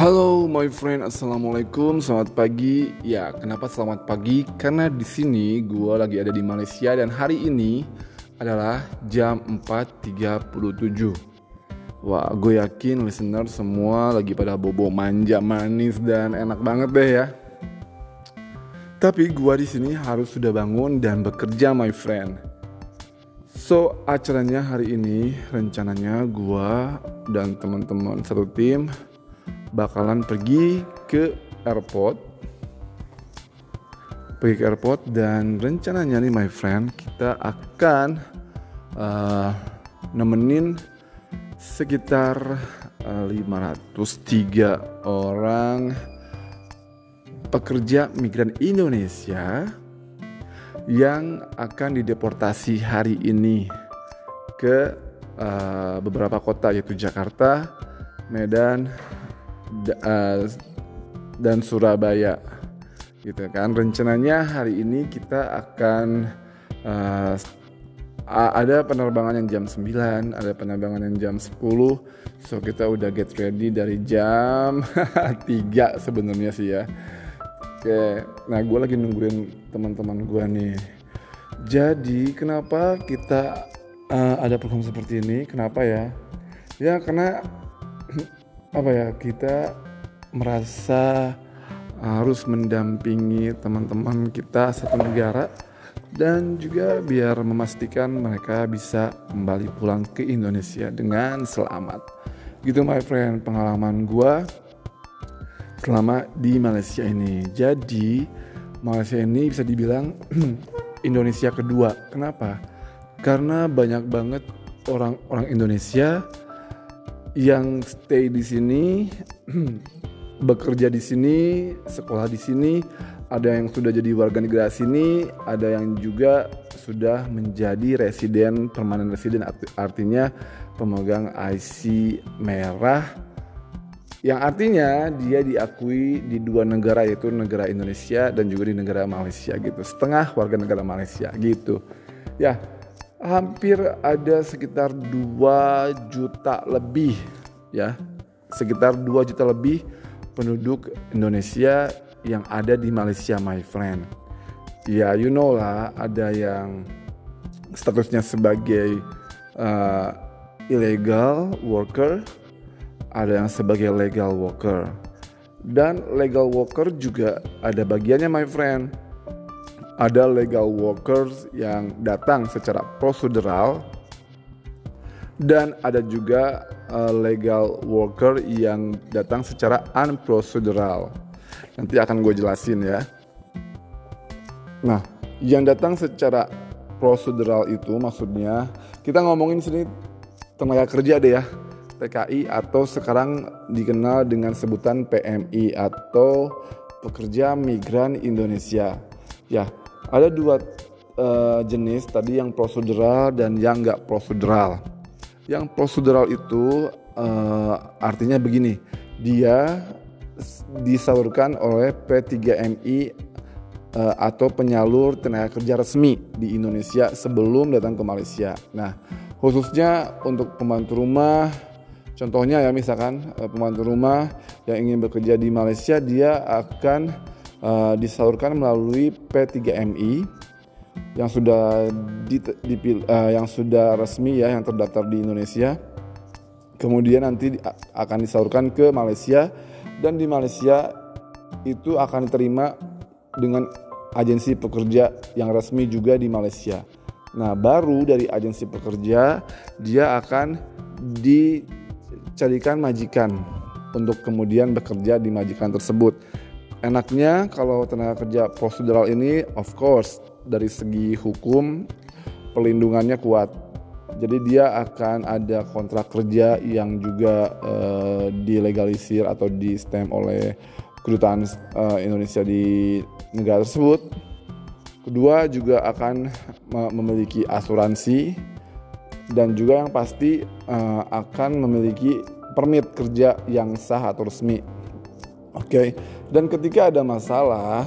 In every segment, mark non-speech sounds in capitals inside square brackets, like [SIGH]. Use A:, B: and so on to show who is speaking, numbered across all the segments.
A: Halo my friend, assalamualaikum, selamat pagi. Ya, kenapa selamat pagi? Karena di sini gue lagi ada di Malaysia dan hari ini adalah jam 4.37. Wah, gue yakin listener semua lagi pada bobo manja, manis dan enak banget deh ya. Tapi gue di sini harus sudah bangun dan bekerja my friend. So acaranya hari ini rencananya gue dan teman-teman satu tim bakalan pergi ke airport. Pergi ke airport dan rencananya nih my friend kita akan uh, nemenin sekitar uh, 503 orang pekerja migran Indonesia yang akan dideportasi hari ini ke uh, beberapa kota yaitu Jakarta, Medan, uh, dan Surabaya gitu kan. Rencananya hari ini kita akan uh, ada penerbangan yang jam 9 ada penerbangan yang jam 10 so kita udah get ready dari jam [LAUGHS] 3 sebenarnya sih ya. Oke nah gue lagi nungguin teman-teman gue nih. Jadi kenapa kita uh, ada program seperti ini? Kenapa ya? Ya karena apa ya kita merasa harus mendampingi teman-teman kita satu negara dan juga biar memastikan mereka bisa kembali pulang ke Indonesia dengan selamat. Gitu my friend pengalaman gue selama di Malaysia ini. Jadi Malaysia ini bisa dibilang [CLEARS THROAT] Indonesia kedua. Kenapa? Karena banyak banget orang-orang Indonesia yang stay di sini, [CLEARS THROAT] bekerja di sini, sekolah di sini, ada yang sudah jadi warga negara sini, ada yang juga sudah menjadi residen permanen residen artinya pemegang IC merah. Yang artinya dia diakui di dua negara yaitu negara Indonesia dan juga di negara Malaysia gitu. Setengah warga negara Malaysia gitu. Ya hampir ada sekitar 2 juta lebih ya. Sekitar 2 juta lebih penduduk Indonesia yang ada di Malaysia my friend. Ya you know lah ada yang statusnya sebagai uh, illegal worker ada yang sebagai legal worker. Dan legal worker juga ada bagiannya my friend ada legal workers yang datang secara prosedural dan ada juga uh, legal worker yang datang secara unprocedural. Nanti akan gue jelasin ya. Nah, yang datang secara prosedural itu maksudnya kita ngomongin sini tenaga kerja deh ya. TKI atau sekarang dikenal dengan sebutan PMI atau pekerja migran Indonesia. Ya, ada dua uh, jenis tadi yang prosedural dan yang nggak prosedural. Yang prosedural itu uh, artinya begini, dia disalurkan oleh P3MI uh, eh, atau penyalur tenaga kerja resmi di Indonesia sebelum datang ke Malaysia. Nah, khususnya untuk pembantu rumah, contohnya ya misalkan pembantu rumah yang ingin bekerja di Malaysia, dia akan uh, disalurkan melalui P3MI yang sudah di, dipil, uh, yang sudah resmi ya yang terdaftar di Indonesia. Kemudian nanti akan disalurkan ke Malaysia dan di Malaysia itu akan diterima dengan agensi pekerja yang resmi juga di Malaysia. Nah, baru dari agensi pekerja dia akan dicarikan majikan untuk kemudian bekerja di majikan tersebut enaknya kalau tenaga kerja prosedural ini of course dari segi hukum pelindungannya kuat. Jadi dia akan ada kontrak kerja yang juga uh, dilegalisir atau di stem oleh kedutaan uh, Indonesia di negara tersebut. Kedua juga akan memiliki asuransi dan juga yang pasti uh, akan memiliki permit kerja yang sah atau resmi oke? Dan ketika ada masalah,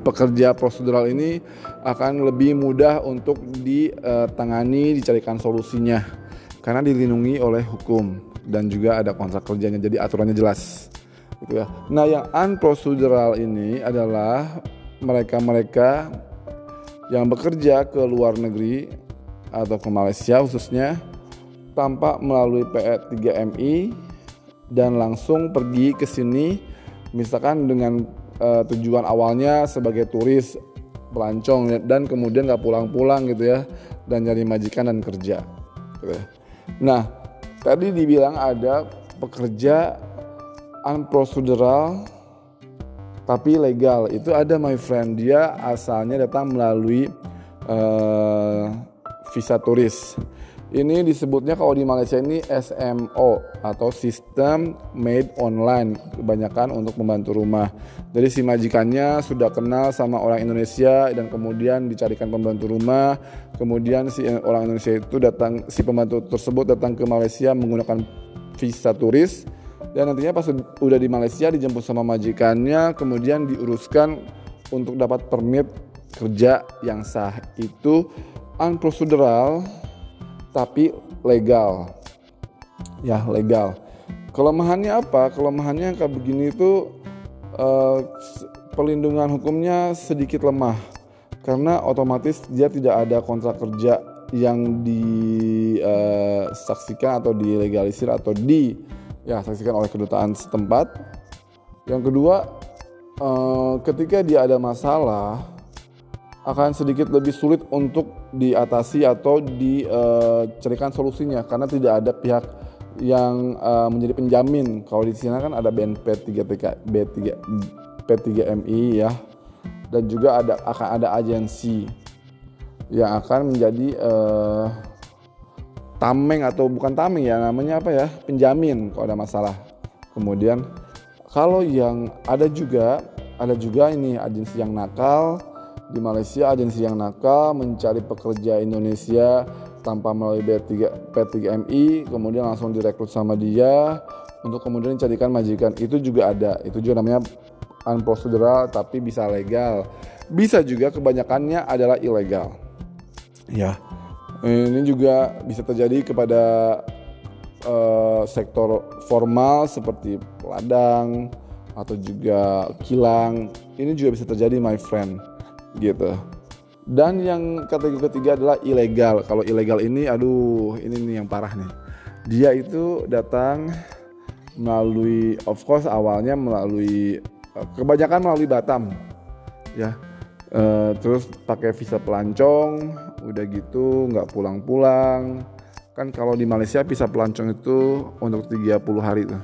A: pekerja prosedural ini akan lebih mudah untuk ditangani, dicarikan solusinya. karena dilindungi oleh hukum dan juga ada kontrak kerjanya jadi aturannya jelas gitu ya. Nah, yang unprocedural ini adalah mereka-mereka yang bekerja ke luar negeri atau ke Malaysia khususnya tanpa melalui PE3MI dan langsung pergi ke sini misalkan dengan uh, tujuan awalnya sebagai turis pelancong dan kemudian nggak pulang-pulang gitu ya dan nyari majikan dan kerja. Gitu. Nah tadi dibilang ada pekerja unprocedural tapi legal itu ada my friend dia asalnya datang melalui uh, visa turis ini disebutnya kalau di Malaysia ini SMO atau System Made Online kebanyakan untuk membantu rumah. Jadi si majikannya sudah kenal sama orang Indonesia dan kemudian dicarikan pembantu rumah. Kemudian si orang Indonesia itu datang si pembantu tersebut datang ke Malaysia menggunakan visa turis dan nantinya pas udah di Malaysia dijemput sama majikannya kemudian diuruskan untuk dapat permit kerja yang sah itu unprocedural tapi legal. Ya, legal. Kelemahannya apa? Kelemahannya kayak begini itu uh, perlindungan hukumnya sedikit lemah karena otomatis dia tidak ada kontrak kerja yang disaksikan eh, atau dilegalisir atau di ya saksikan oleh kedutaan setempat. Yang kedua, uh, ketika dia ada masalah akan sedikit lebih sulit untuk diatasi atau dicarikan uh, solusinya karena tidak ada pihak yang uh, menjadi penjamin. Kalau di sini kan ada BNP 3 B3 P3MI ya. Dan juga ada akan ada agensi yang akan menjadi uh, tameng atau bukan tameng ya namanya apa ya penjamin kalau ada masalah. Kemudian kalau yang ada juga ada juga ini agensi yang nakal di Malaysia, agensi yang nakal mencari pekerja Indonesia tanpa melalui B3, P3MI, kemudian langsung direkrut sama dia untuk kemudian dicarikan majikan. Itu juga ada. Itu juga namanya unprocedural tapi bisa legal. Bisa juga kebanyakannya adalah ilegal. Ya. Ini juga bisa terjadi kepada uh, sektor formal seperti ladang atau juga kilang. Ini juga bisa terjadi my friend gitu. Dan yang kategori ketiga adalah ilegal. Kalau ilegal ini, aduh, ini nih yang parah nih. Dia itu datang melalui, of course awalnya melalui, eh, kebanyakan melalui Batam, ya. E, terus pakai visa pelancong, udah gitu nggak pulang-pulang. Kan kalau di Malaysia visa pelancong itu untuk 30 hari tuh.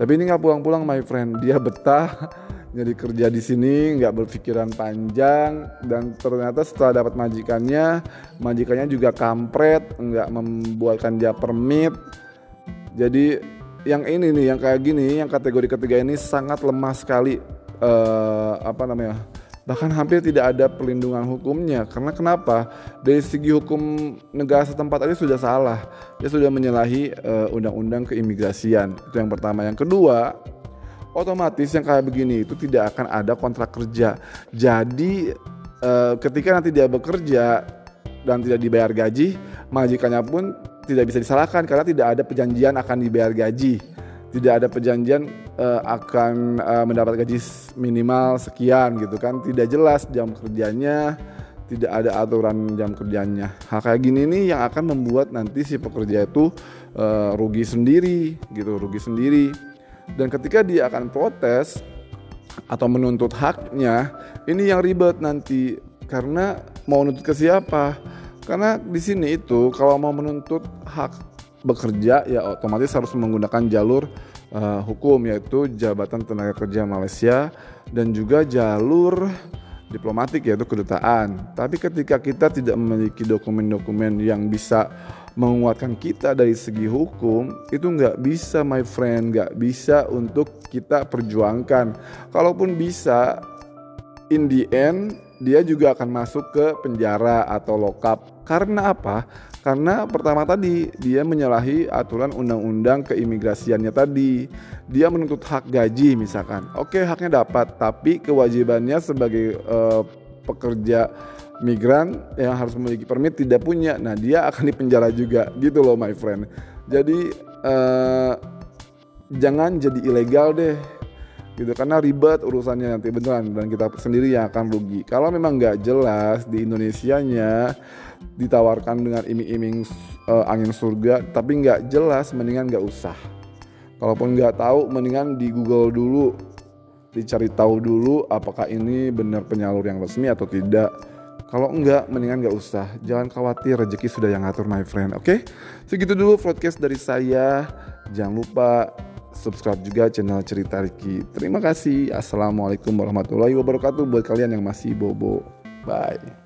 A: Tapi ini nggak pulang-pulang my friend, dia betah jadi kerja di sini nggak berpikiran panjang dan ternyata setelah dapat majikannya majikannya juga kampret nggak membuatkan dia permit. Jadi yang ini nih yang kayak gini yang kategori ketiga ini sangat lemah sekali. Uh, apa namanya? Bahkan hampir tidak ada perlindungan hukumnya. Karena kenapa? Dari segi hukum negara setempat aja sudah salah. Dia sudah menyalahi uh, undang-undang keimigrasian. Itu yang pertama. Yang kedua otomatis yang kayak begini itu tidak akan ada kontrak kerja. Jadi eh, ketika nanti dia bekerja dan tidak dibayar gaji, majikannya pun tidak bisa disalahkan karena tidak ada perjanjian akan dibayar gaji. Tidak ada perjanjian uh, akan uh, mendapat gaji minimal sekian gitu kan. Tidak jelas jam kerjanya, tidak ada aturan jam kerjanya. Hal kayak gini nih yang akan membuat nanti si pekerja itu uh, rugi sendiri gitu, rugi sendiri. Dan ketika dia akan protes atau menuntut haknya, ini yang ribet nanti karena mau menuntut ke siapa? Karena di sini itu kalau mau menuntut hak bekerja ya otomatis harus menggunakan jalur uh, hukum yaitu Jabatan Tenaga Kerja Malaysia dan juga jalur diplomatik yaitu kedutaan. Tapi ketika kita tidak memiliki dokumen-dokumen yang bisa menguatkan kita dari segi hukum itu nggak bisa my friend nggak bisa untuk kita perjuangkan. Kalaupun bisa in the end dia juga akan masuk ke penjara atau lokap karena apa? Karena pertama tadi dia menyalahi aturan undang-undang keimigrasiannya tadi. Dia menuntut hak gaji misalkan. Oke haknya dapat tapi kewajibannya sebagai uh, pekerja migran yang harus memiliki permit tidak punya. Nah dia akan dipenjara juga. Gitu loh my friend. Jadi uh, jangan jadi ilegal deh. Gitu karena ribet urusannya nanti. Beneran dan kita sendiri yang akan rugi. Kalau memang nggak jelas di Indonesia nya ditawarkan dengan iming-iming uh, angin surga tapi nggak jelas mendingan nggak usah. Kalaupun nggak tahu mendingan di Google dulu. Dicari tahu dulu apakah ini benar penyalur yang resmi atau tidak kalau enggak mendingan nggak usah jangan khawatir rezeki sudah yang ngatur my friend oke okay? segitu dulu broadcast dari saya jangan lupa subscribe juga channel Cerita Riki. Terima kasih. Assalamualaikum warahmatullahi wabarakatuh buat kalian yang masih bobo. Bye.